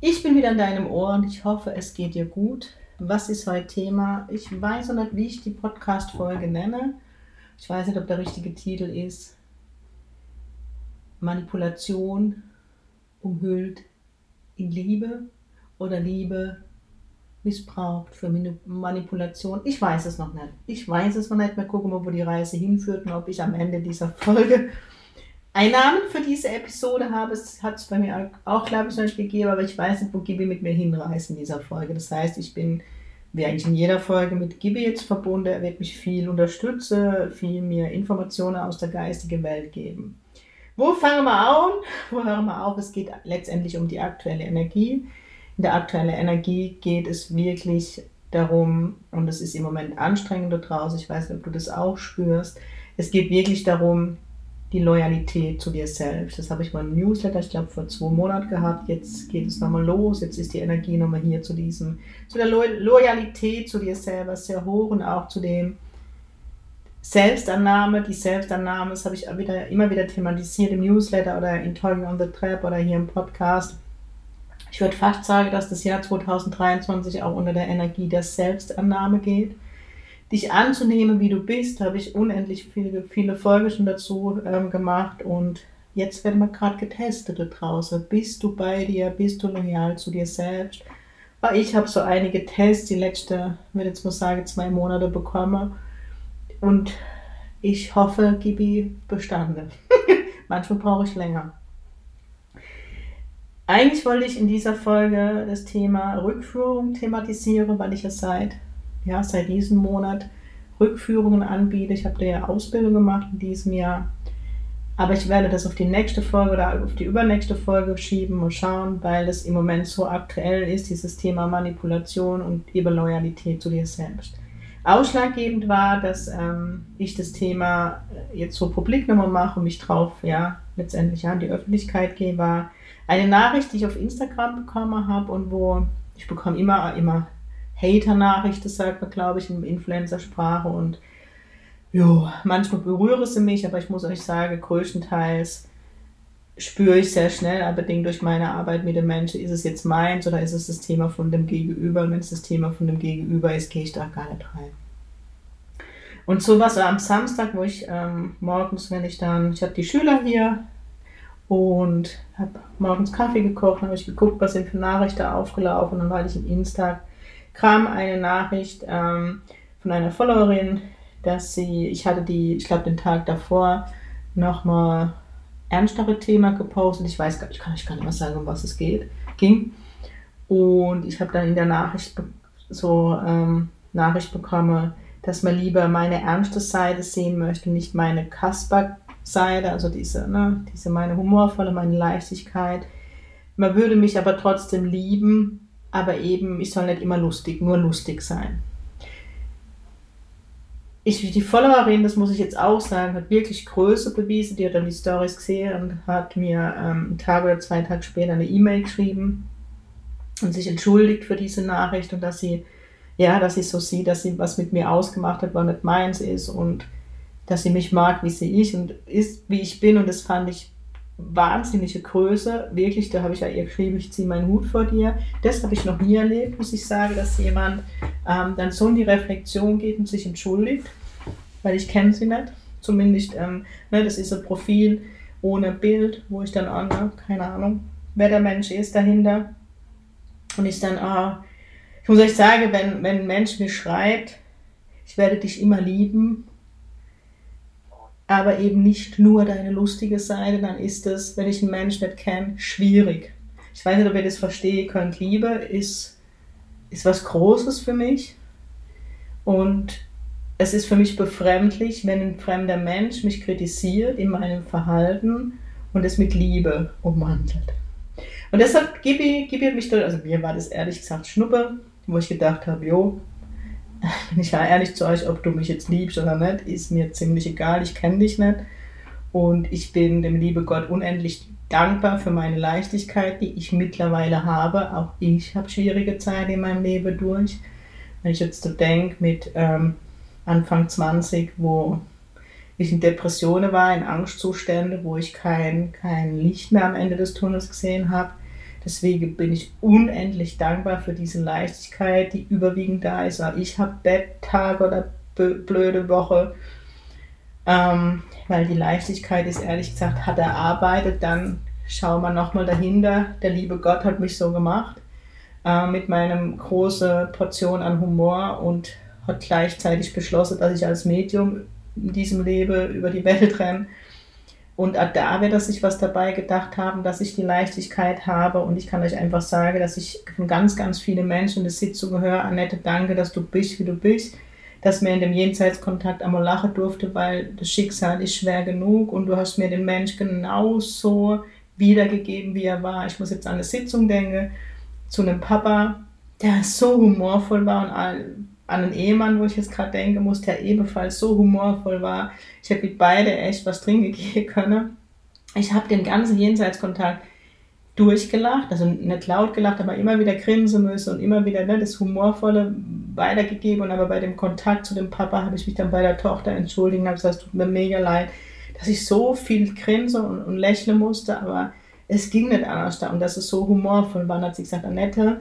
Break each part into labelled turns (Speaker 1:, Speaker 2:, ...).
Speaker 1: Ich bin wieder in deinem Ohr und ich hoffe, es geht dir gut. Was ist heute Thema? Ich weiß noch nicht, wie ich die Podcast-Folge nenne. Ich weiß nicht, ob der richtige Titel ist. Manipulation umhüllt in Liebe oder Liebe missbraucht für Manipulation. Ich weiß es noch nicht. Ich weiß es noch nicht. Mal gucken, wo die Reise hinführt und ob ich am Ende dieser Folge Einnahmen für diese Episode habe. Hat es bei mir auch, glaube ich, noch nicht gegeben, aber ich weiß nicht, wo Gibi mit mir hinreißt in dieser Folge. Das heißt, ich bin, wie eigentlich in jeder Folge, mit Gibi jetzt verbunden. Er wird mich viel unterstützen, viel mir Informationen aus der geistigen Welt geben. Wo fangen wir an? Wo hören wir auf? Es geht letztendlich um die aktuelle Energie. In der aktuellen Energie geht es wirklich darum, und es ist im Moment anstrengend da draußen, ich weiß nicht, ob du das auch spürst, es geht wirklich darum, die Loyalität zu dir selbst. Das habe ich mal im Newsletter, ich glaube, vor zwei Monaten gehabt. Jetzt geht es nochmal los. Jetzt ist die Energie nochmal hier zu diesem, zu der Lo Loyalität zu dir selber sehr hoch und auch zu dem Selbstannahme. Die Selbstannahme, das habe ich wieder, immer wieder thematisiert im Newsletter oder in Talking on the Trap oder hier im Podcast. Ich würde fast sagen, dass das Jahr 2023 auch unter der Energie der Selbstannahme geht dich anzunehmen, wie du bist, habe ich unendlich viele, viele Folgen schon dazu ähm, gemacht und jetzt werden wir gerade getestet da draußen. Bist du bei dir? Bist du loyal zu dir selbst? Ich habe so einige Tests die letzte, würde jetzt mal sagen, zwei Monate bekommen und ich hoffe, Gibi bestanden. Manchmal brauche ich länger. Eigentlich wollte ich in dieser Folge das Thema Rückführung thematisieren, weil ich es seit ja, seit diesem Monat Rückführungen anbiete. Ich habe da ja Ausbildung gemacht in diesem Jahr. Aber ich werde das auf die nächste Folge oder auf die übernächste Folge schieben und schauen, weil das im Moment so aktuell ist, dieses Thema Manipulation und Loyalität zu dir selbst. Ausschlaggebend war, dass ähm, ich das Thema jetzt so publik nochmal mache und mich drauf, ja, letztendlich an die Öffentlichkeit gehe, war eine Nachricht, die ich auf Instagram bekommen habe und wo ich bekomme immer, immer Hater-Nachrichten, sagt man, glaube ich, in Influencer-Sprache. Und jo, manchmal berühre sie mich, aber ich muss euch sagen, größtenteils spüre ich sehr schnell, aber bedingt durch meine Arbeit mit den Menschen, ist es jetzt meins oder ist es das Thema von dem Gegenüber? Und wenn es das Thema von dem Gegenüber ist, gehe ich da gar nicht rein. Und so was am Samstag, wo ich ähm, morgens, wenn ich dann, ich habe die Schüler hier und habe morgens Kaffee gekocht, habe ich geguckt, was sind für Nachrichten aufgelaufen und weil ich im Insta kam eine Nachricht ähm, von einer Followerin, dass sie, ich hatte die, ich glaube den Tag davor, nochmal ernstere Thema gepostet. Ich weiß gar ich kann ich gar nicht mehr sagen, um was es geht, ging. Und ich habe dann in der Nachricht so ähm, Nachricht bekommen, dass man lieber meine ernste Seite sehen möchte, nicht meine Kasper-Seite, also diese, ne, diese meine humorvolle, meine Leichtigkeit. Man würde mich aber trotzdem lieben, aber eben, ich soll nicht immer lustig, nur lustig sein. Ich, die Followerin, das muss ich jetzt auch sagen, hat wirklich Größe bewiesen. Die hat dann die Stories gesehen und hat mir ähm, einen Tag oder zwei Tage später eine E-Mail geschrieben und sich entschuldigt für diese Nachricht und dass sie, ja, dass sie so sieht, dass sie was mit mir ausgemacht hat, was nicht meins ist und dass sie mich mag, wie sie ich und ist, wie ich bin und das fand ich wahnsinnige Größe. Wirklich, da habe ich ja ihr geschrieben, ich ziehe meinen Hut vor dir. Das habe ich noch nie erlebt, muss ich sagen, dass jemand ähm, dann so in die Reflexion geht und sich entschuldigt, weil ich kenne sie nicht. Zumindest, ähm, ne, das ist ein Profil ohne Bild, wo ich dann, ne, keine Ahnung, wer der Mensch ist dahinter. Und ich dann, ah, ich muss euch sagen, wenn, wenn ein Mensch mir schreibt, ich werde dich immer lieben, aber eben nicht nur deine lustige Seite, dann ist das, wenn ich einen Menschen nicht kenne, schwierig. Ich weiß nicht, ob ihr das verstehen könnt. Liebe ist, ist was Großes für mich und es ist für mich befremdlich, wenn ein fremder Mensch mich kritisiert in meinem Verhalten und es mit Liebe ummantelt. Und deshalb Gibi, Gibi mich da, also mir war das ehrlich gesagt Schnuppe, wo ich gedacht habe, jo, bin ich ja ehrlich zu euch, ob du mich jetzt liebst oder nicht, ist mir ziemlich egal, ich kenne dich nicht. Und ich bin dem liebe Gott unendlich dankbar für meine Leichtigkeit, die ich mittlerweile habe. Auch ich habe schwierige Zeiten in meinem Leben durch. Wenn ich jetzt so denke, mit ähm, Anfang 20, wo ich in Depressionen war, in Angstzustände, wo ich kein, kein Licht mehr am Ende des Tunnels gesehen habe. Deswegen bin ich unendlich dankbar für diese Leichtigkeit, die überwiegend da ist. Ich habe Betttag oder blöde Woche, ähm, weil die Leichtigkeit ist ehrlich gesagt hat erarbeitet. Dann schauen wir nochmal dahinter. Der liebe Gott hat mich so gemacht äh, mit meinem großen Portion an Humor und hat gleichzeitig beschlossen, dass ich als Medium in diesem Leben über die Welt renne. Und da wird er sich was dabei gedacht haben, dass ich die Leichtigkeit habe. Und ich kann euch einfach sagen, dass ich von ganz, ganz vielen Menschen der Sitzung höre, Annette, danke, dass du bist, wie du bist. Dass mir in dem Jenseitskontakt einmal lachen durfte, weil das Schicksal ist schwer genug und du hast mir den Mensch genauso wiedergegeben, wie er war. Ich muss jetzt an eine Sitzung denken zu einem Papa, der so humorvoll war und all, an einen Ehemann, wo ich jetzt gerade denken muss, der ebenfalls so humorvoll war. Ich habe mit beide echt was drin gegeben können. Ich habe den ganzen Jenseitskontakt durchgelacht, also nicht laut gelacht, aber immer wieder grinsen müssen und immer wieder ne, das Humorvolle weitergegeben. Aber bei dem Kontakt zu dem Papa habe ich mich dann bei der Tochter entschuldigt und habe gesagt, es tut mir mega leid, dass ich so viel grinsen und, und lächeln musste, aber es ging nicht anders da. Und dass es so humorvoll war, hat sie gesagt, Annette,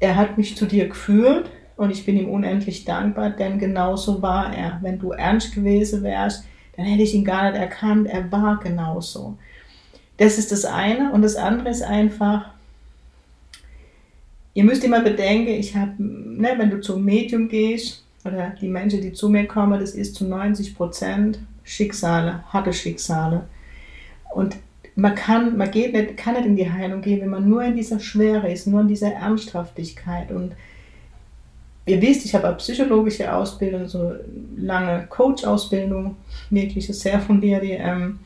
Speaker 1: er hat mich zu dir geführt und ich bin ihm unendlich dankbar, denn genauso war er. Wenn du ernst gewesen wärst, dann hätte ich ihn gar nicht erkannt. Er war genauso. Das ist das eine. Und das andere ist einfach, ihr müsst immer bedenken, ich habe, ne, wenn du zum Medium gehst, oder die Menschen, die zu mir kommen, das ist zu 90 Prozent Schicksale, harte Schicksale. Und man kann, man geht nicht, kann nicht in die Heilung gehen, wenn man nur in dieser Schwere ist, nur in dieser Ernsthaftigkeit. Und ihr wisst, ich habe eine psychologische Ausbildung, so lange Coach-Ausbildung, wirklich sehr fundiert. Ähm,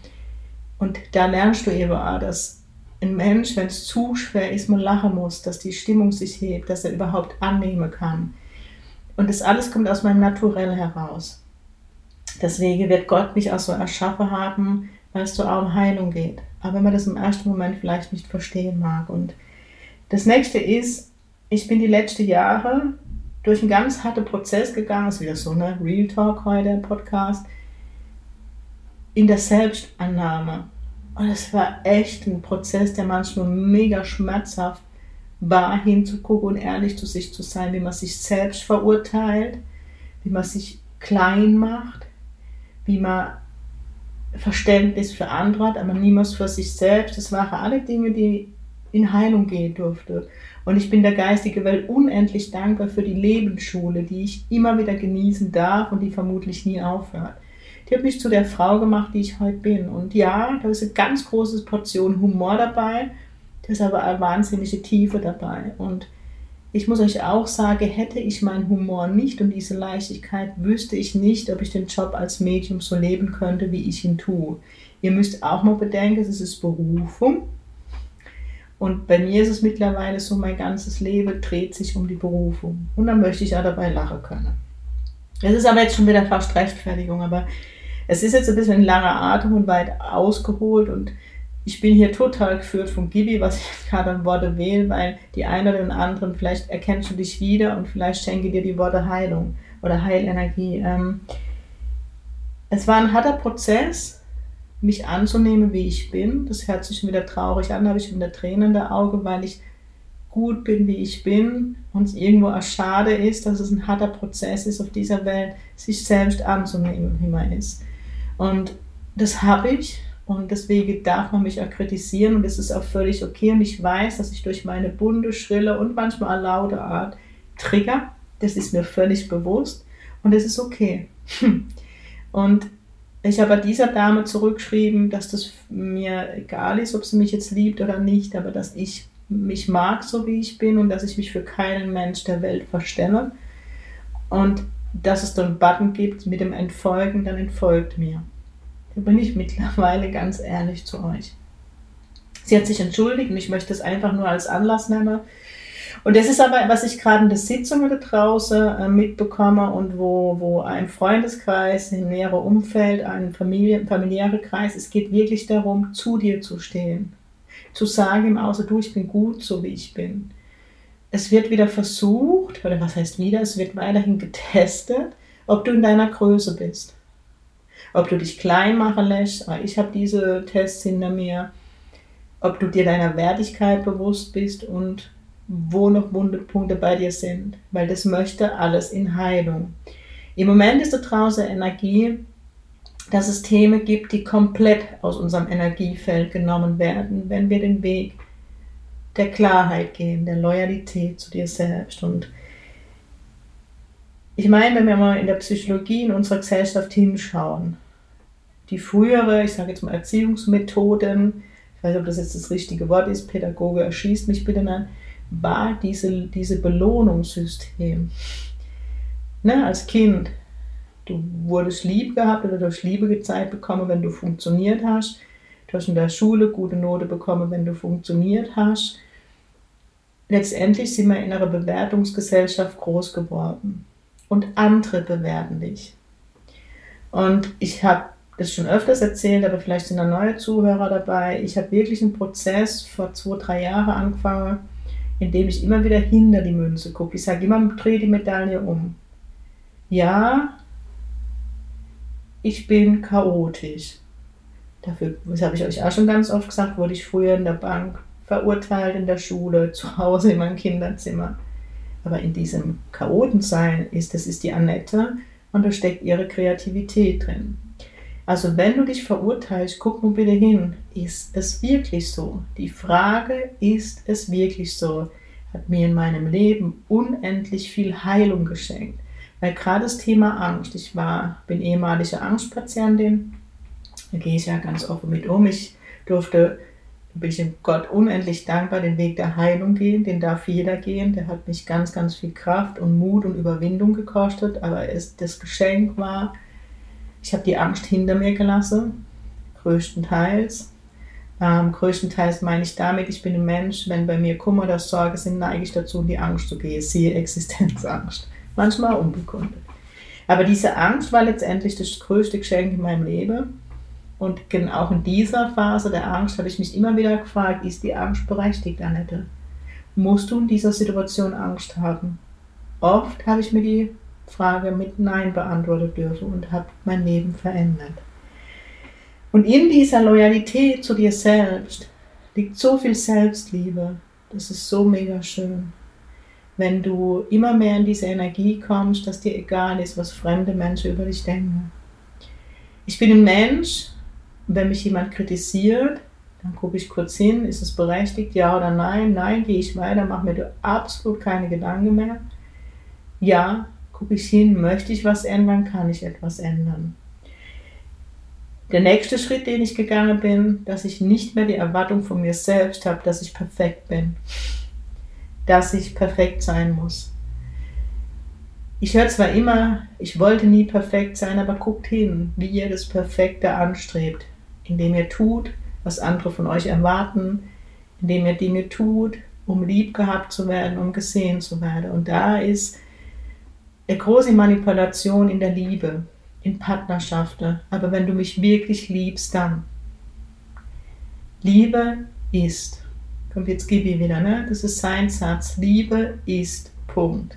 Speaker 1: und da lernst du eben auch, dass ein Mensch, wenn es zu schwer ist, man lachen muss, dass die Stimmung sich hebt, dass er überhaupt annehmen kann. Und das alles kommt aus meinem Naturell heraus. Deswegen wird Gott mich auch so erschaffen haben, weil es so auch um Heilung geht. Aber wenn man das im ersten Moment vielleicht nicht verstehen mag. Und das nächste ist, ich bin die letzten Jahre durch einen ganz harten Prozess gegangen, ist wieder so eine Real Talk heute, Podcast, in der Selbstannahme. Und es war echt ein Prozess, der manchmal mega schmerzhaft war, hinzugucken und ehrlich zu sich zu sein, wie man sich selbst verurteilt, wie man sich klein macht, wie man Verständnis für andere hat, aber niemals für sich selbst. Das waren alle Dinge, die in Heilung gehen durfte. Und ich bin der geistigen Welt unendlich dankbar für die Lebensschule, die ich immer wieder genießen darf und die vermutlich nie aufhört. Die hat mich zu der Frau gemacht, die ich heute bin. Und ja, da ist eine ganz große Portion Humor dabei, da ist aber eine wahnsinnige Tiefe dabei. Und ich muss euch auch sagen, hätte ich meinen Humor nicht und diese Leichtigkeit, wüsste ich nicht, ob ich den Job als Medium so leben könnte, wie ich ihn tue. Ihr müsst auch mal bedenken, es ist Berufung. Und bei mir ist es mittlerweile so, mein ganzes Leben dreht sich um die Berufung. Und dann möchte ich ja dabei lachen können. Es ist aber jetzt schon wieder fast Rechtfertigung, aber es ist jetzt ein bisschen ein langer Atem und weit ausgeholt und ich bin hier total geführt von Gibi, was ich gerade an Worte wähle, weil die einen oder den anderen, vielleicht erkennst du dich wieder und vielleicht schenke dir die Worte Heilung oder Heilenergie. Ähm, es war ein harter Prozess, mich anzunehmen, wie ich bin. Das hört sich wieder traurig an, habe ich wieder Tränen in der Auge, weil ich gut bin, wie ich bin und es irgendwo auch schade ist, dass es ein harter Prozess ist auf dieser Welt, sich selbst anzunehmen, wie man ist. Und das habe ich und deswegen darf man mich auch kritisieren und es ist auch völlig okay und ich weiß, dass ich durch meine bunte, schrille und manchmal auch laute Art trigger. Das ist mir völlig bewusst und es ist okay. Und ich habe dieser Dame zurückgeschrieben, dass das mir egal ist, ob sie mich jetzt liebt oder nicht, aber dass ich mich mag, so wie ich bin und dass ich mich für keinen Mensch der Welt verstelle. Und dass es da einen Button gibt mit dem Entfolgen, dann entfolgt mir. Da bin ich mittlerweile ganz ehrlich zu euch. Sie hat sich entschuldigt und ich möchte es einfach nur als Anlass nehmen. Und das ist aber, was ich gerade in der Sitzung da draußen äh, mitbekomme und wo, wo ein Freundeskreis, ein näherer Umfeld, ein Familie, familiärer Kreis, es geht wirklich darum, zu dir zu stehen. Zu sagen im Außer, du, ich bin gut, so wie ich bin. Es wird wieder versucht, oder was heißt wieder, es wird weiterhin getestet, ob du in deiner Größe bist. Ob du dich klein machen lässt, ich habe diese Tests hinter mir, ob du dir deiner Wertigkeit bewusst bist und wo noch Wundepunkte bei dir sind, weil das möchte alles in Heilung. Im Moment ist da draußen Energie, dass es Themen gibt, die komplett aus unserem Energiefeld genommen werden, wenn wir den Weg der Klarheit gehen, der Loyalität zu dir selbst. Und ich meine, wenn wir mal in der Psychologie in unserer Gesellschaft hinschauen, die frühere, ich sage jetzt mal Erziehungsmethoden, ich weiß nicht, ob das jetzt das richtige Wort ist, Pädagoge erschießt mich bitte nein, war diese, diese Belohnungssystem. Ne, als Kind, du wurdest lieb gehabt oder durch Liebe gezeigt bekommen, wenn du funktioniert hast. Du hast in der Schule gute Note bekommen, wenn du funktioniert hast. Letztendlich sind wir in einer Bewertungsgesellschaft groß geworden. Und andere bewerten dich. Und ich habe das schon öfters erzählt, aber vielleicht sind da neue Zuhörer dabei. Ich habe wirklich einen Prozess vor zwei, drei Jahren angefangen, in dem ich immer wieder hinter die Münze gucke. Ich sage immer, drehe die Medaille um. Ja, ich bin chaotisch. Dafür, das habe ich euch auch schon ganz oft gesagt, wurde ich früher in der Bank verurteilt, in der Schule, zu Hause in meinem Kinderzimmer. Aber in diesem Chaotensein ist, das ist die Annette und da steckt ihre Kreativität drin. Also wenn du dich verurteilst, guck nur bitte hin. Ist es wirklich so? Die Frage, ist es wirklich so, hat mir in meinem Leben unendlich viel Heilung geschenkt. Weil gerade das Thema Angst, ich war, bin ehemalige Angstpatientin, da gehe ich ja ganz offen mit um. Ich durfte, bin ich Gott unendlich dankbar, den Weg der Heilung gehen, den darf jeder gehen. Der hat mich ganz, ganz viel Kraft und Mut und Überwindung gekostet, aber es, das Geschenk war, ich habe die Angst hinter mir gelassen, größtenteils. Ähm, größtenteils meine ich damit, ich bin ein Mensch, wenn bei mir Kummer oder Sorge sind, neige ich dazu, in die Angst zu gehen. Siehe Existenzangst. Manchmal unbegründet. Aber diese Angst war letztendlich das größte Geschenk in meinem Leben. Und auch in dieser Phase der Angst habe ich mich immer wieder gefragt, ist die Angst berechtigt, Annette? Musst du in dieser Situation Angst haben? Oft habe ich mir die Frage mit Nein beantwortet dürfen und habe mein Leben verändert. Und in dieser Loyalität zu dir selbst liegt so viel Selbstliebe. Das ist so mega schön. Wenn du immer mehr in diese Energie kommst, dass dir egal ist, was fremde Menschen über dich denken. Ich bin ein Mensch, wenn mich jemand kritisiert, dann gucke ich kurz hin, ist es berechtigt, ja oder nein? Nein, gehe ich weiter, mache mir absolut keine Gedanken mehr. Ja, gucke ich hin, möchte ich was ändern, kann ich etwas ändern. Der nächste Schritt, den ich gegangen bin, dass ich nicht mehr die Erwartung von mir selbst habe, dass ich perfekt bin, dass ich perfekt sein muss. Ich höre zwar immer, ich wollte nie perfekt sein, aber guckt hin, wie ihr das Perfekte anstrebt, indem ihr tut, was andere von euch erwarten, indem ihr Dinge tut, um lieb gehabt zu werden, um gesehen zu werden. Und da ist große Manipulation in der Liebe, in Partnerschaften. Aber wenn du mich wirklich liebst, dann. Liebe ist. Kommt jetzt Gibi wieder, ne? Das ist sein Satz. Liebe ist. Punkt.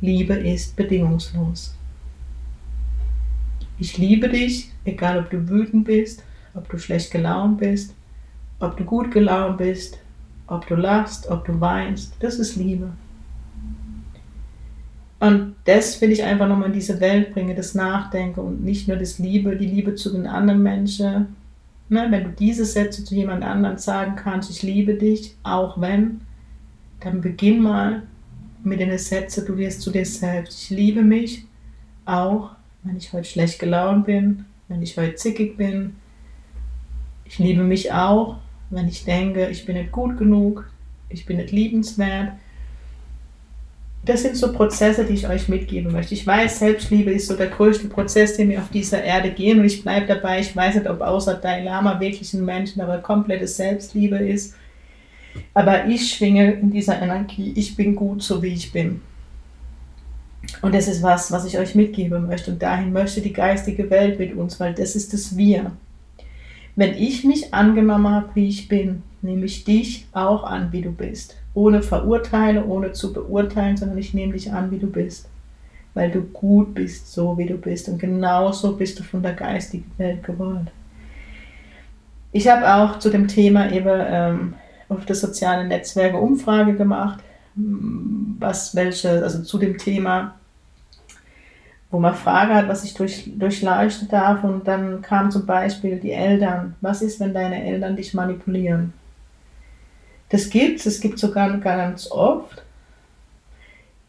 Speaker 1: Liebe ist bedingungslos. Ich liebe dich, egal ob du wütend bist, ob du schlecht gelaunt bist, ob du gut gelaunt bist, ob du lachst, ob du weinst. Das ist Liebe. Und das will ich einfach nochmal in diese Welt bringen, das Nachdenken und nicht nur das Liebe, die Liebe zu den anderen Menschen. Ne, wenn du diese Sätze zu jemand anderem sagen kannst, ich liebe dich, auch wenn, dann beginn mal mit den Sätzen, du wirst zu dir selbst. Ich liebe mich, auch wenn ich heute schlecht gelaunt bin, wenn ich heute zickig bin. Ich liebe mich auch, wenn ich denke, ich bin nicht gut genug, ich bin nicht liebenswert das sind so Prozesse, die ich euch mitgeben möchte. Ich weiß, Selbstliebe ist so der größte Prozess, den wir auf dieser Erde gehen und ich bleibe dabei. Ich weiß nicht, ob außer Dalai Lama wirklich ein Mensch aber komplette Selbstliebe ist. Aber ich schwinge in dieser Energie, ich bin gut, so wie ich bin. Und das ist was, was ich euch mitgeben möchte. Und dahin möchte die geistige Welt mit uns, weil das ist das Wir. Wenn ich mich angenommen habe, wie ich bin, nehme ich dich auch an, wie du bist ohne verurteile, ohne zu beurteilen, sondern ich nehme dich an, wie du bist. Weil du gut bist, so wie du bist. Und genauso bist du von der geistigen Welt gewollt. Ich habe auch zu dem Thema eben ähm, auf der sozialen Netzwerke Umfrage gemacht, was welche, also zu dem Thema, wo man Frage hat, was ich durch, durchleuchten darf. Und dann kam zum Beispiel die Eltern. Was ist, wenn deine Eltern dich manipulieren? Das gibt es, es gibt sogar ganz oft.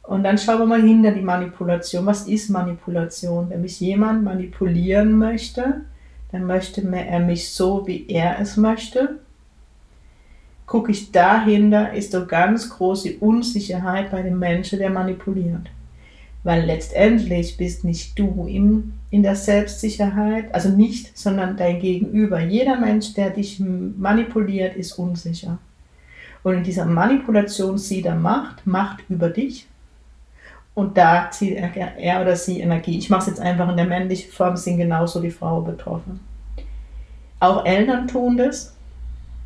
Speaker 1: Und dann schauen wir mal hinter die Manipulation. Was ist Manipulation? Wenn mich jemand manipulieren möchte, dann möchte er mich so, wie er es möchte. Gucke ich dahinter, ist so ganz große Unsicherheit bei dem Menschen, der manipuliert. Weil letztendlich bist nicht du in, in der Selbstsicherheit, also nicht, sondern dein Gegenüber. Jeder Mensch, der dich manipuliert, ist unsicher. Und in dieser Manipulation sie der Macht, Macht über dich. Und da zieht er oder sie Energie. Ich mache es jetzt einfach in der männlichen Form, sind genauso die Frauen betroffen. Auch Eltern tun das.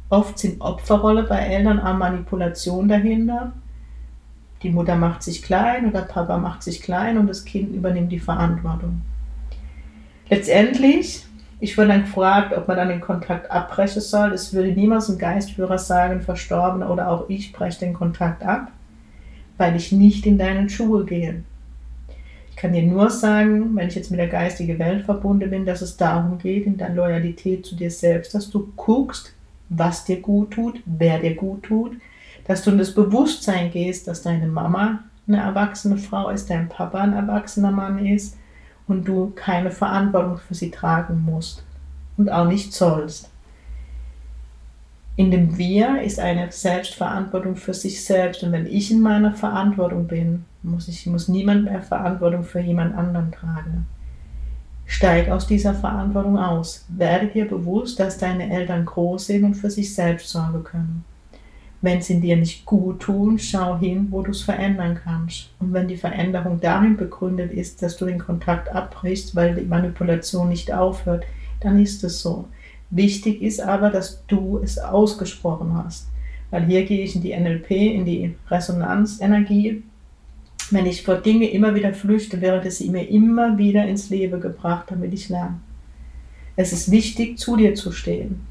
Speaker 1: Oft sind Opferrolle bei Eltern an Manipulation dahinter. Die Mutter macht sich klein oder Papa macht sich klein und das Kind übernimmt die Verantwortung. Letztendlich ich wurde dann gefragt, ob man dann den Kontakt abbrechen soll. Es würde niemals ein Geistführer sagen, verstorben oder auch ich breche den Kontakt ab, weil ich nicht in deinen Schuhe gehe. Ich kann dir nur sagen, wenn ich jetzt mit der geistigen Welt verbunden bin, dass es darum geht, in der Loyalität zu dir selbst, dass du guckst, was dir gut tut, wer dir gut tut, dass du in das Bewusstsein gehst, dass deine Mama eine erwachsene Frau ist, dein Papa ein erwachsener Mann ist, und du keine Verantwortung für sie tragen musst und auch nicht sollst. In dem Wir ist eine Selbstverantwortung für sich selbst und wenn ich in meiner Verantwortung bin, muss ich muss niemand mehr Verantwortung für jemand anderen tragen. Steig aus dieser Verantwortung aus. Werde dir bewusst, dass deine Eltern groß sind und für sich selbst sorgen können. Wenn sie dir nicht gut tun, schau hin, wo du es verändern kannst. Und wenn die Veränderung darin begründet ist, dass du den Kontakt abbrichst, weil die Manipulation nicht aufhört, dann ist es so. Wichtig ist aber, dass du es ausgesprochen hast. Weil hier gehe ich in die NLP, in die Resonanzenergie. Wenn ich vor Dinge immer wieder flüchte, wäre sie mir immer wieder ins Leben gebracht, damit ich lerne. Es ist wichtig, zu dir zu stehen.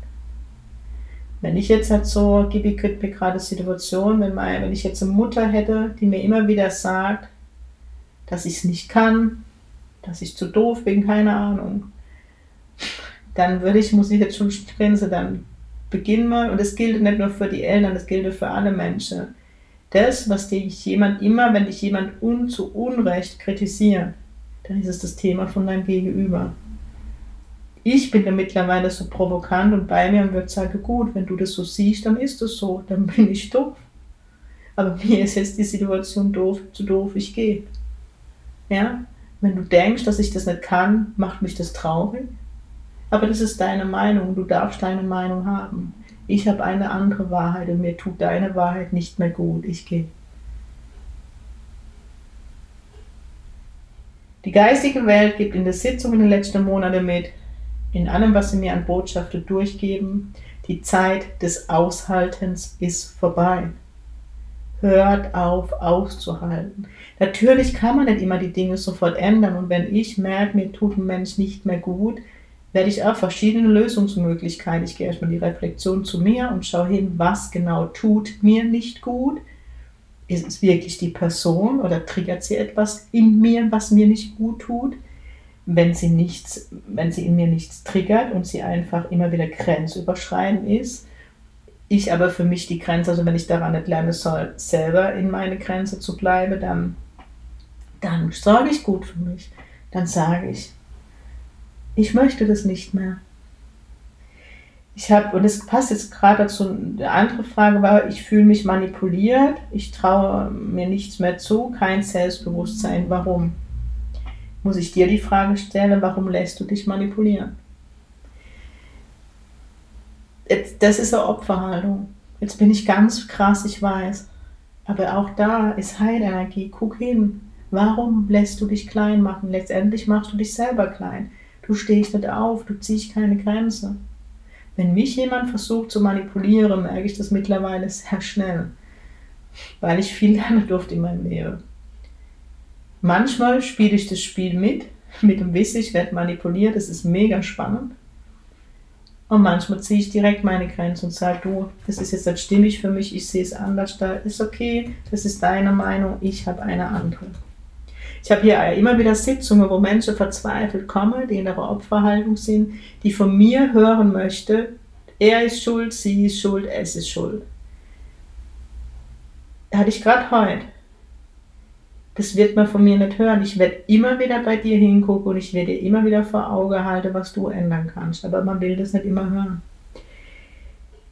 Speaker 1: Wenn ich jetzt halt so, Gibi mir gerade Situation, wenn, mein, wenn ich jetzt eine Mutter hätte, die mir immer wieder sagt, dass ich es nicht kann, dass ich zu doof bin, keine Ahnung, dann würde ich, muss ich jetzt schon grinsen, dann beginnen wir, und das gilt nicht nur für die Eltern, das gilt für alle Menschen. Das, was dich jemand immer, wenn dich jemand un, zu Unrecht kritisiert, dann ist es das Thema von deinem Gegenüber ich bin da mittlerweile so provokant und bei mir und würde sagen, gut, wenn du das so siehst, dann ist das so, dann bin ich doof. Aber mir ist jetzt die Situation doof, zu doof, ich gehe. Ja? Wenn du denkst, dass ich das nicht kann, macht mich das traurig. Aber das ist deine Meinung, du darfst deine Meinung haben. Ich habe eine andere Wahrheit und mir tut deine Wahrheit nicht mehr gut, ich gehe. Die geistige Welt gibt in der Sitzung in den letzten Monaten mit, in allem, was sie mir an Botschaften durchgeben, die Zeit des Aushaltens ist vorbei. Hört auf, auszuhalten. Natürlich kann man nicht immer die Dinge sofort ändern und wenn ich merke, mir tut ein Mensch nicht mehr gut, werde ich auch verschiedene Lösungsmöglichkeiten. Ich gehe erstmal die Reflexion zu mir und schaue hin, was genau tut mir nicht gut. Ist es wirklich die Person oder triggert sie etwas in mir, was mir nicht gut tut? Wenn sie nichts, wenn sie in mir nichts triggert und sie einfach immer wieder grenzüberschreitend ist. Ich aber für mich die Grenze, also wenn ich daran nicht lerne soll, selber in meine Grenze zu bleiben, dann, dann sorge ich gut für mich. Dann sage ich, ich möchte das nicht mehr. ich habe, und es passt jetzt gerade dazu, eine andere Frage war, ich fühle mich manipuliert, ich traue mir nichts mehr zu, kein Selbstbewusstsein. Warum? Muss ich dir die Frage stellen, warum lässt du dich manipulieren? Jetzt, das ist eine Opferhaltung. Jetzt bin ich ganz krass, ich weiß. Aber auch da ist Heilenergie. Guck hin. Warum lässt du dich klein machen? Letztendlich machst du dich selber klein. Du stehst nicht auf, du ziehst keine Grenze. Wenn mich jemand versucht zu manipulieren, merke ich das mittlerweile sehr schnell, weil ich viel lernen durfte in meinem Leben. Manchmal spiele ich das Spiel mit, mit dem Wissen, ich werde manipuliert, das ist mega spannend. Und manchmal ziehe ich direkt meine Grenze und sage, du, das ist jetzt nicht stimmig für mich, ich sehe es anders, da ist okay, das ist deine Meinung, ich habe eine andere. Ich habe hier immer wieder Sitzungen, wo Menschen verzweifelt kommen, die in der Opferhaltung sind, die von mir hören möchte, er ist schuld, sie ist schuld, es ist schuld. Hatte ich gerade heute. Das wird man von mir nicht hören. Ich werde immer wieder bei dir hingucken und ich werde dir immer wieder vor Auge halten, was du ändern kannst. Aber man will das nicht immer hören.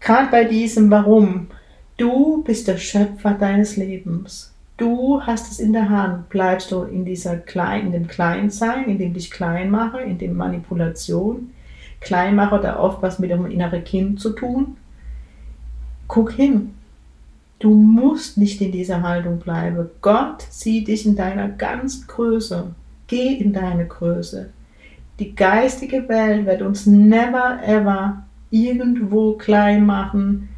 Speaker 1: Gerade bei diesem Warum. Du bist der Schöpfer deines Lebens. Du hast es in der Hand. Bleibst du in dieser klein, in dem Kleinsein, in dem dich klein mache, in dem Manipulation. Kleinmacher hat oft was mit dem inneren Kind zu tun. Guck hin. Du musst nicht in dieser Haltung bleiben. Gott sieht dich in deiner ganzen Größe. Geh in deine Größe. Die geistige Welt wird uns never ever irgendwo klein machen,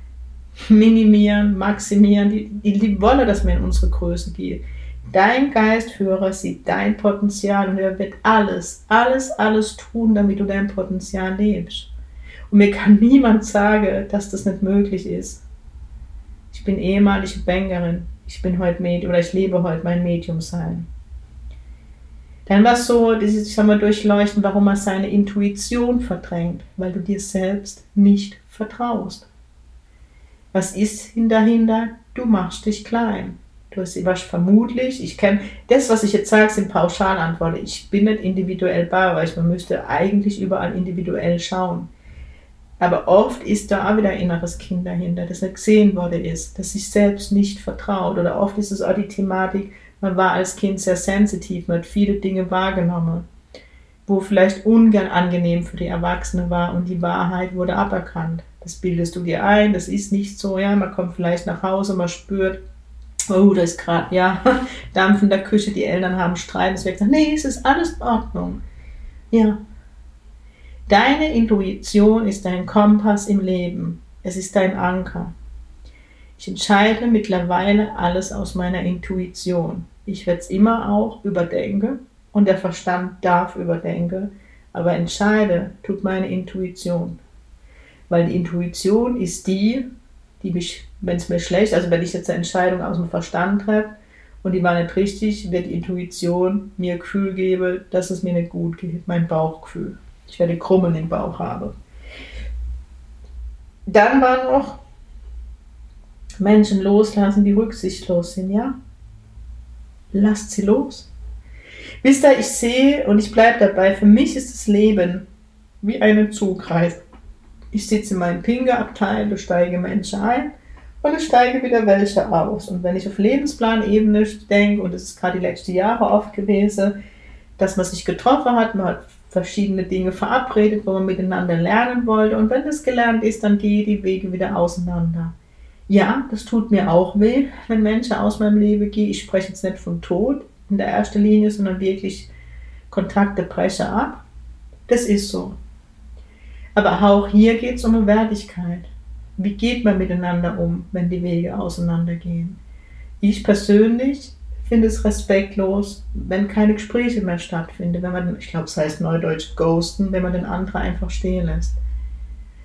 Speaker 1: minimieren, maximieren. Die, die, die wollen, dass wir in unsere Größe gehen. Dein Geistführer sieht dein Potenzial und er wird alles, alles, alles tun, damit du dein Potenzial lebst. Und mir kann niemand sagen, dass das nicht möglich ist. Ich bin ehemalige Bankerin. Ich bin heute Medium oder ich lebe heute mein Medium sein. Dann war es so, dieses, ich sag mal, durchleuchten, warum man seine Intuition verdrängt, weil du dir selbst nicht vertraust. Was ist dahinter? Du machst dich klein. Du hast was vermutlich, ich kenne, das, was ich jetzt sage, sind Pauschalantworten. Ich bin nicht individuell bei euch. Man müsste eigentlich überall individuell schauen. Aber oft ist da auch wieder ein inneres Kind dahinter, das nicht gesehen worden ist, das sich selbst nicht vertraut. Oder oft ist es auch die Thematik, man war als Kind sehr sensitiv, man hat viele Dinge wahrgenommen, wo vielleicht ungern angenehm für die Erwachsene war und die Wahrheit wurde aberkannt das bildest du dir ein, das ist nicht so, ja, man kommt vielleicht nach Hause, man spürt, oh, da ist gerade, ja, Dampf in der Küche, die Eltern haben Streit, es wird gesagt, nee, es ist alles in Ordnung. Ja. Deine Intuition ist dein Kompass im Leben. Es ist dein Anker. Ich entscheide mittlerweile alles aus meiner Intuition. Ich werde es immer auch überdenken und der Verstand darf überdenken, aber entscheide tut meine Intuition. Weil die Intuition ist die, die mich, wenn es mir schlecht, also wenn ich jetzt eine Entscheidung aus dem Verstand treffe und die war nicht richtig, wird die Intuition mir Gefühl geben, dass es mir nicht gut geht, mein Bauchgefühl. Ich werde Krummeln im Bauch haben. Dann war noch Menschen loslassen, die rücksichtslos sind, ja? Lasst sie los. Wisst ihr, ich sehe und ich bleibe dabei, für mich ist das Leben wie eine Zugreise. Ich sitze in meinem Pingeabteil, da steige Menschen ein und es steige wieder welche aus. Und wenn ich auf Lebensplanebene denke, und das ist gerade die letzten Jahre oft gewesen, dass man sich getroffen hat, man hat verschiedene Dinge verabredet, wo man miteinander lernen wollte. Und wenn das gelernt ist, dann gehen die Wege wieder auseinander. Ja, das tut mir auch weh, wenn Menschen aus meinem Leben gehen. Ich spreche jetzt nicht von Tod in der ersten Linie, sondern wirklich Kontakte breche ab. Das ist so. Aber auch hier geht es um eine Wertigkeit. Wie geht man miteinander um, wenn die Wege auseinandergehen? Ich persönlich finde es respektlos, wenn keine Gespräche mehr stattfinden, wenn man, ich glaube, es heißt neudeutsch ghosten, wenn man den anderen einfach stehen lässt.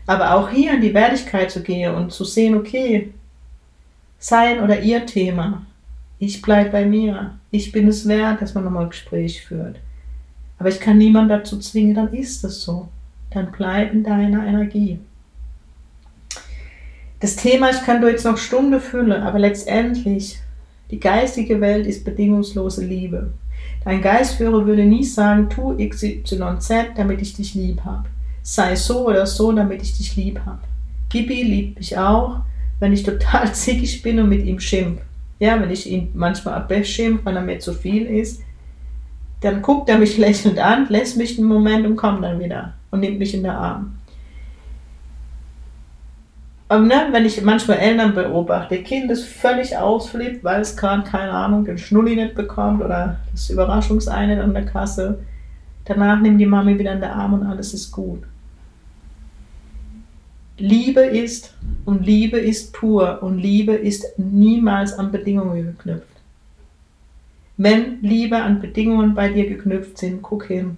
Speaker 1: Aber auch hier in die Wertigkeit zu gehen und zu sehen, okay, sein oder ihr Thema, ich bleibe bei mir, ich bin es wert, dass man nochmal ein Gespräch führt. Aber ich kann niemanden dazu zwingen, dann ist es so dann bleib in deiner Energie. Das Thema, ich kann du jetzt noch Stunde füllen, aber letztendlich, die geistige Welt ist bedingungslose Liebe. Dein Geistführer würde nie sagen, tu XYZ, damit ich dich lieb habe. sei so oder so, damit ich dich lieb habe. Gibi liebt mich auch, wenn ich total zickig bin und mit ihm schimpf. Ja, wenn ich ihn manchmal abbeschimpf, wenn er mir zu viel ist, dann guckt er mich lächelnd an, lässt mich einen Moment und kommt dann wieder und nimmt mich in den Arm. Und ne, wenn ich manchmal Eltern beobachte, Kind das völlig ausflippt, weil es gerade, keine Ahnung, den Schnulli nicht bekommt oder das Überraschungseine an der Kasse, danach nimmt die Mami wieder in den Arm und alles ist gut. Liebe ist und Liebe ist pur und Liebe ist niemals an Bedingungen geknüpft. Wenn Liebe an Bedingungen bei dir geknüpft sind, guck hin.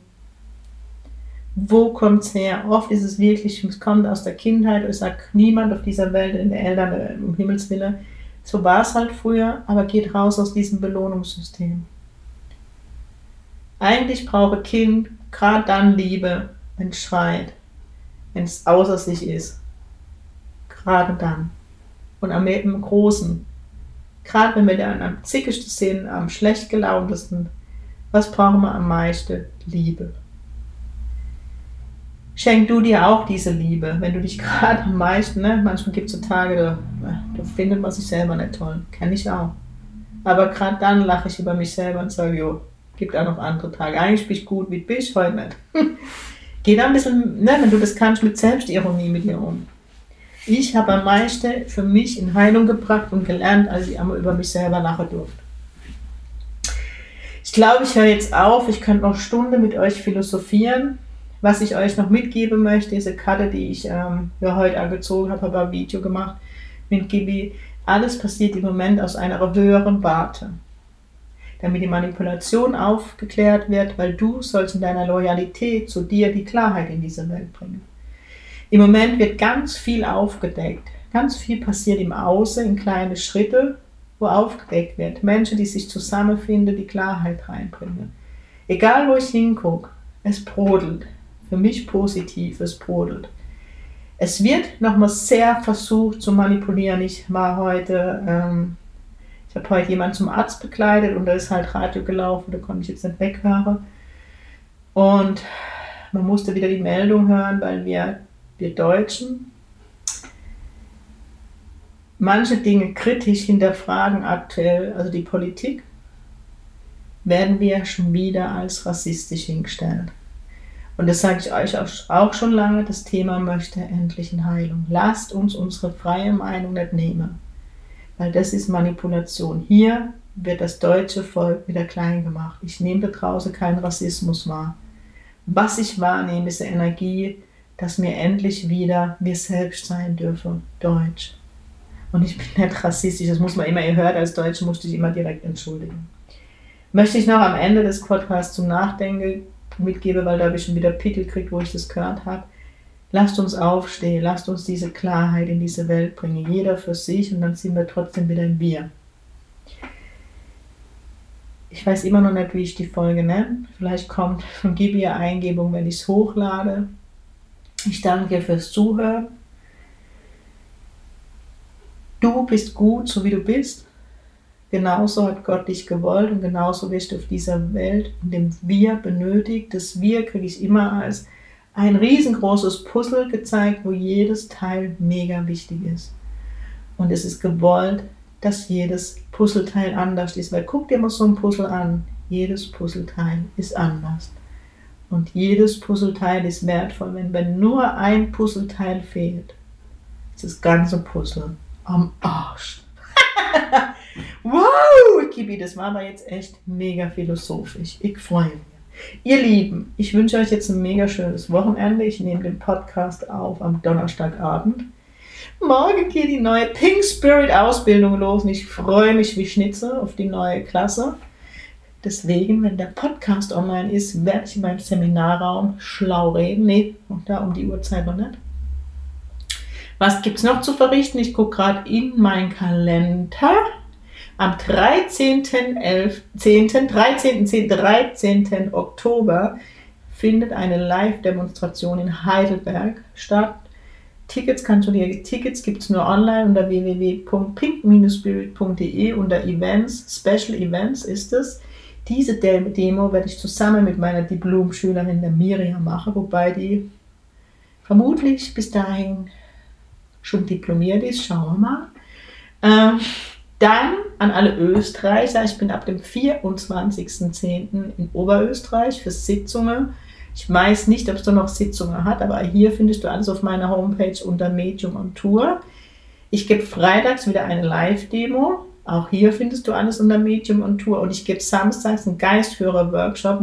Speaker 1: Wo kommt es her? Oft ist es wirklich, es kommt aus der Kindheit, es sagt niemand auf dieser Welt, in der Eltern, äh, um Himmels Willen. So war es halt früher, aber geht raus aus diesem Belohnungssystem. Eigentlich braucht ein Kind gerade dann Liebe, wenn es schreit, wenn es außer sich ist gerade dann. Und am im Großen. Gerade wenn wir dann am zickigsten sind, am schlecht gelauntesten, was brauchen wir am meisten? Liebe. Schenk du dir auch diese Liebe, wenn du dich gerade am meisten, ne? manchmal gibt es so Tage, da, da findet man sich selber nicht toll. Kenne ich auch. Aber gerade dann lache ich über mich selber und sage, jo, gibt auch noch andere Tage. Eigentlich bin ich gut, wie bin ich heute nicht. Geh da ein bisschen, ne, wenn du das kannst, mit Selbstironie mit dir um. Ich habe am meisten für mich in Heilung gebracht und gelernt, als ich einmal über mich selber lachen durfte. Ich glaube, ich höre jetzt auf. Ich könnte noch Stunden mit euch philosophieren. Was ich euch noch mitgeben möchte, diese Karte, die ich ähm, ja, heute angezogen habe, habe ein Video gemacht mit Gibi. Alles passiert im Moment aus einer höheren Warte. Damit die Manipulation aufgeklärt wird, weil du sollst in deiner Loyalität zu dir die Klarheit in diese Welt bringen. Im Moment wird ganz viel aufgedeckt. Ganz viel passiert im Außen in kleine Schritte, wo aufgedeckt wird. Menschen, die sich zusammenfinden, die Klarheit reinbringen. Egal wo ich hingucke, es brodelt. Für mich positiv, es brodelt. Es wird nochmal sehr versucht zu manipulieren. Ich war heute, ähm, ich habe heute jemanden zum Arzt begleitet und da ist halt Radio gelaufen, da konnte ich jetzt nicht weghören. Und man musste wieder die Meldung hören, weil wir wir Deutschen, manche Dinge kritisch hinterfragen aktuell, also die Politik, werden wir schon wieder als rassistisch hingestellt. Und das sage ich euch auch schon lange, das Thema möchte endlich in Heilung. Lasst uns unsere freie Meinung nicht nehmen, weil das ist Manipulation. Hier wird das deutsche Volk wieder klein gemacht. Ich nehme da draußen keinen Rassismus wahr. Was ich wahrnehme, ist Energie, dass mir endlich wieder wir selbst sein dürfen, Deutsch. Und ich bin nicht rassistisch, das muss man immer, ihr hört, als Deutsche musste ich immer direkt entschuldigen. Möchte ich noch am Ende des Podcasts zum Nachdenken mitgeben, weil da habe ich schon wieder Pickel gekriegt, wo ich das gehört habe. Lasst uns aufstehen, lasst uns diese Klarheit in diese Welt bringen, jeder für sich und dann sind wir trotzdem wieder ein Wir. Ich weiß immer noch nicht, wie ich die Folge nenne. Vielleicht kommt von Gibi eine Eingebung, wenn ich es hochlade. Ich danke dir fürs Zuhören. Du bist gut, so wie du bist. Genauso hat Gott dich gewollt und genauso wirst du auf dieser Welt, in dem Wir benötigt. Das Wir kriege ich immer als ein riesengroßes Puzzle gezeigt, wo jedes Teil mega wichtig ist. Und es ist gewollt, dass jedes Puzzleteil anders ist. Weil guck dir mal so ein Puzzle an. Jedes Puzzleteil ist anders. Und jedes Puzzleteil ist wertvoll. Wenn, wenn nur ein Puzzleteil fehlt, ist das ganze Puzzle am Arsch. wow, Kibi, das war aber jetzt echt mega philosophisch. Ich freue mich. Ihr Lieben, ich wünsche euch jetzt ein mega schönes Wochenende. Ich nehme den Podcast auf am Donnerstagabend. Morgen geht die neue Pink Spirit Ausbildung los und ich freue mich wie Schnitze auf die neue Klasse. Deswegen, wenn der Podcast online ist, werde ich in meinem Seminarraum schlau reden. Nee, da um die Uhrzeit noch nicht. Was gibt es noch zu verrichten? Ich gucke gerade in meinen Kalender. Am 13.11., 10., 13., 10., 13. Oktober findet eine Live-Demonstration in Heidelberg statt. Tickets kannst du dir, Tickets gibt es nur online unter www.pink-spirit.de unter Events, Special Events ist es. Diese Demo werde ich zusammen mit meiner Diplom-Schülerin der Miriam machen, wobei die vermutlich bis dahin schon diplomiert ist. Schauen wir mal. Ähm, dann an alle Österreicher. Ich bin ab dem 24.10. in Oberösterreich für Sitzungen. Ich weiß nicht, ob es da noch Sitzungen hat, aber hier findest du alles auf meiner Homepage unter Medium und Tour. Ich gebe freitags wieder eine Live-Demo. Auch hier findest du alles unter Medium und Tour. Und ich gebe samstags einen Geistführer-Workshop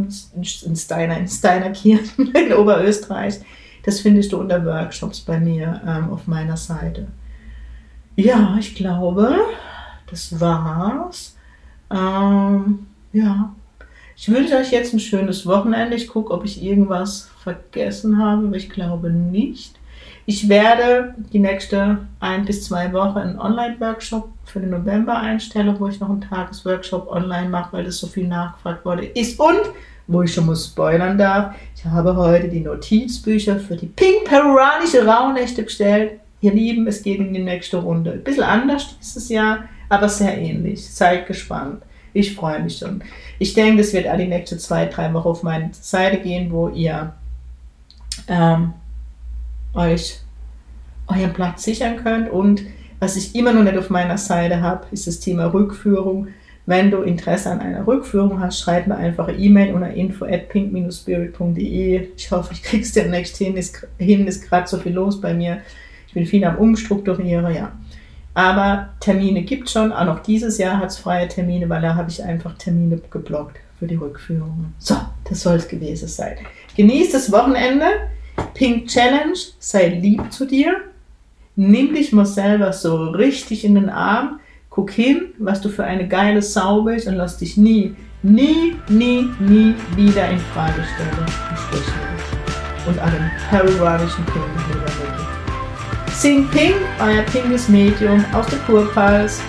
Speaker 1: in Steiner, in Steinerkirchen in Oberösterreich. Das findest du unter Workshops bei mir ähm, auf meiner Seite. Ja, ich glaube, das war's. Ähm, ja. Ich wünsche euch jetzt ein schönes Wochenende. Ich gucke, ob ich irgendwas vergessen habe, aber ich glaube nicht. Ich werde die nächste ein bis zwei Wochen einen Online-Workshop für den November einstellen, wo ich noch einen Tagesworkshop online mache, weil das so viel nachgefragt wurde ist. Und, wo ich schon mal spoilern darf, ich habe heute die Notizbücher für die Pink Peruranische Rauhnächte bestellt. Ihr Lieben, es geht in die nächste Runde. Ein bisschen anders dieses Jahr, aber sehr ähnlich. Seid gespannt. Ich freue mich schon. Ich denke, es wird auch die nächsten zwei, drei Wochen auf meine Seite gehen, wo ihr ähm, euch euren Platz sichern könnt. Und was ich immer noch nicht auf meiner Seite habe, ist das Thema Rückführung. Wenn du Interesse an einer Rückführung hast, schreib mir einfach eine E-Mail unter info at pink-spirit.de. Ich hoffe, ich krieg's demnächst hin. Ist, hin ist gerade so viel los bei mir. Ich bin viel am Umstrukturieren, ja. Aber Termine gibt schon. Auch noch dieses Jahr hat es freie Termine, weil da habe ich einfach Termine geblockt für die Rückführungen. So, das soll es gewesen sein. Genießt das Wochenende. Pink Challenge, sei lieb zu dir. Nimm dich mal selber so richtig in den Arm. Guck hin, was du für eine geile Sau bist und lass dich nie, nie, nie, nie wieder in Frage stellen. Und einen peruanischen Pink Sing Ping, euer pinkes Medium aus der Kurpals.